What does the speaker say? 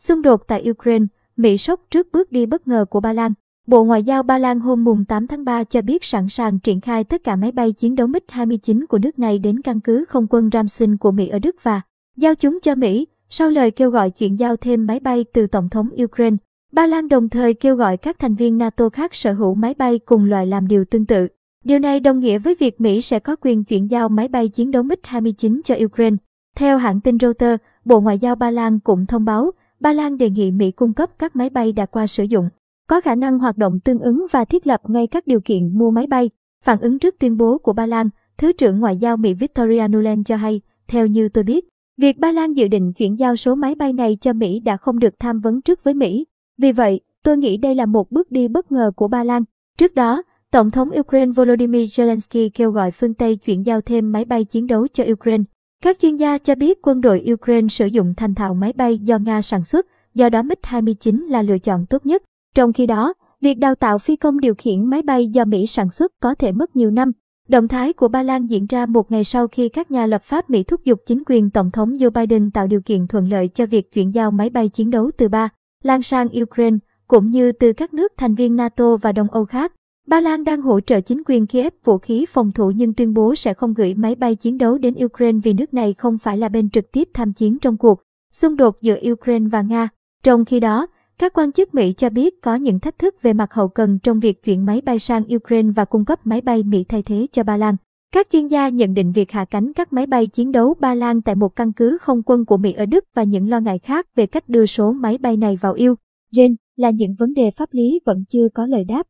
Xung đột tại Ukraine, Mỹ sốc trước bước đi bất ngờ của Ba Lan. Bộ Ngoại giao Ba Lan hôm mùng 8 tháng 3 cho biết sẵn sàng triển khai tất cả máy bay chiến đấu MiG-29 của nước này đến căn cứ không quân Ramstein của Mỹ ở Đức và giao chúng cho Mỹ, sau lời kêu gọi chuyển giao thêm máy bay từ Tổng thống Ukraine. Ba Lan đồng thời kêu gọi các thành viên NATO khác sở hữu máy bay cùng loại làm điều tương tự. Điều này đồng nghĩa với việc Mỹ sẽ có quyền chuyển giao máy bay chiến đấu MiG-29 cho Ukraine. Theo hãng tin Reuters, Bộ Ngoại giao Ba Lan cũng thông báo, Ba Lan đề nghị Mỹ cung cấp các máy bay đã qua sử dụng, có khả năng hoạt động tương ứng và thiết lập ngay các điều kiện mua máy bay. Phản ứng trước tuyên bố của Ba Lan, Thứ trưởng Ngoại giao Mỹ Victoria Nuland cho hay, theo như tôi biết, việc Ba Lan dự định chuyển giao số máy bay này cho Mỹ đã không được tham vấn trước với Mỹ. Vì vậy, tôi nghĩ đây là một bước đi bất ngờ của Ba Lan. Trước đó, Tổng thống Ukraine Volodymyr Zelensky kêu gọi phương Tây chuyển giao thêm máy bay chiến đấu cho Ukraine. Các chuyên gia cho biết quân đội Ukraine sử dụng thành thạo máy bay do Nga sản xuất, do đó MiG-29 là lựa chọn tốt nhất. Trong khi đó, việc đào tạo phi công điều khiển máy bay do Mỹ sản xuất có thể mất nhiều năm. Động thái của Ba Lan diễn ra một ngày sau khi các nhà lập pháp Mỹ thúc giục chính quyền Tổng thống Joe Biden tạo điều kiện thuận lợi cho việc chuyển giao máy bay chiến đấu từ Ba Lan sang Ukraine, cũng như từ các nước thành viên NATO và Đông Âu khác. Ba Lan đang hỗ trợ chính quyền Kiev vũ khí phòng thủ nhưng tuyên bố sẽ không gửi máy bay chiến đấu đến Ukraine vì nước này không phải là bên trực tiếp tham chiến trong cuộc xung đột giữa Ukraine và Nga. Trong khi đó, các quan chức Mỹ cho biết có những thách thức về mặt hậu cần trong việc chuyển máy bay sang Ukraine và cung cấp máy bay Mỹ thay thế cho Ba Lan. Các chuyên gia nhận định việc hạ cánh các máy bay chiến đấu Ba Lan tại một căn cứ không quân của Mỹ ở Đức và những lo ngại khác về cách đưa số máy bay này vào Ukraine là những vấn đề pháp lý vẫn chưa có lời đáp.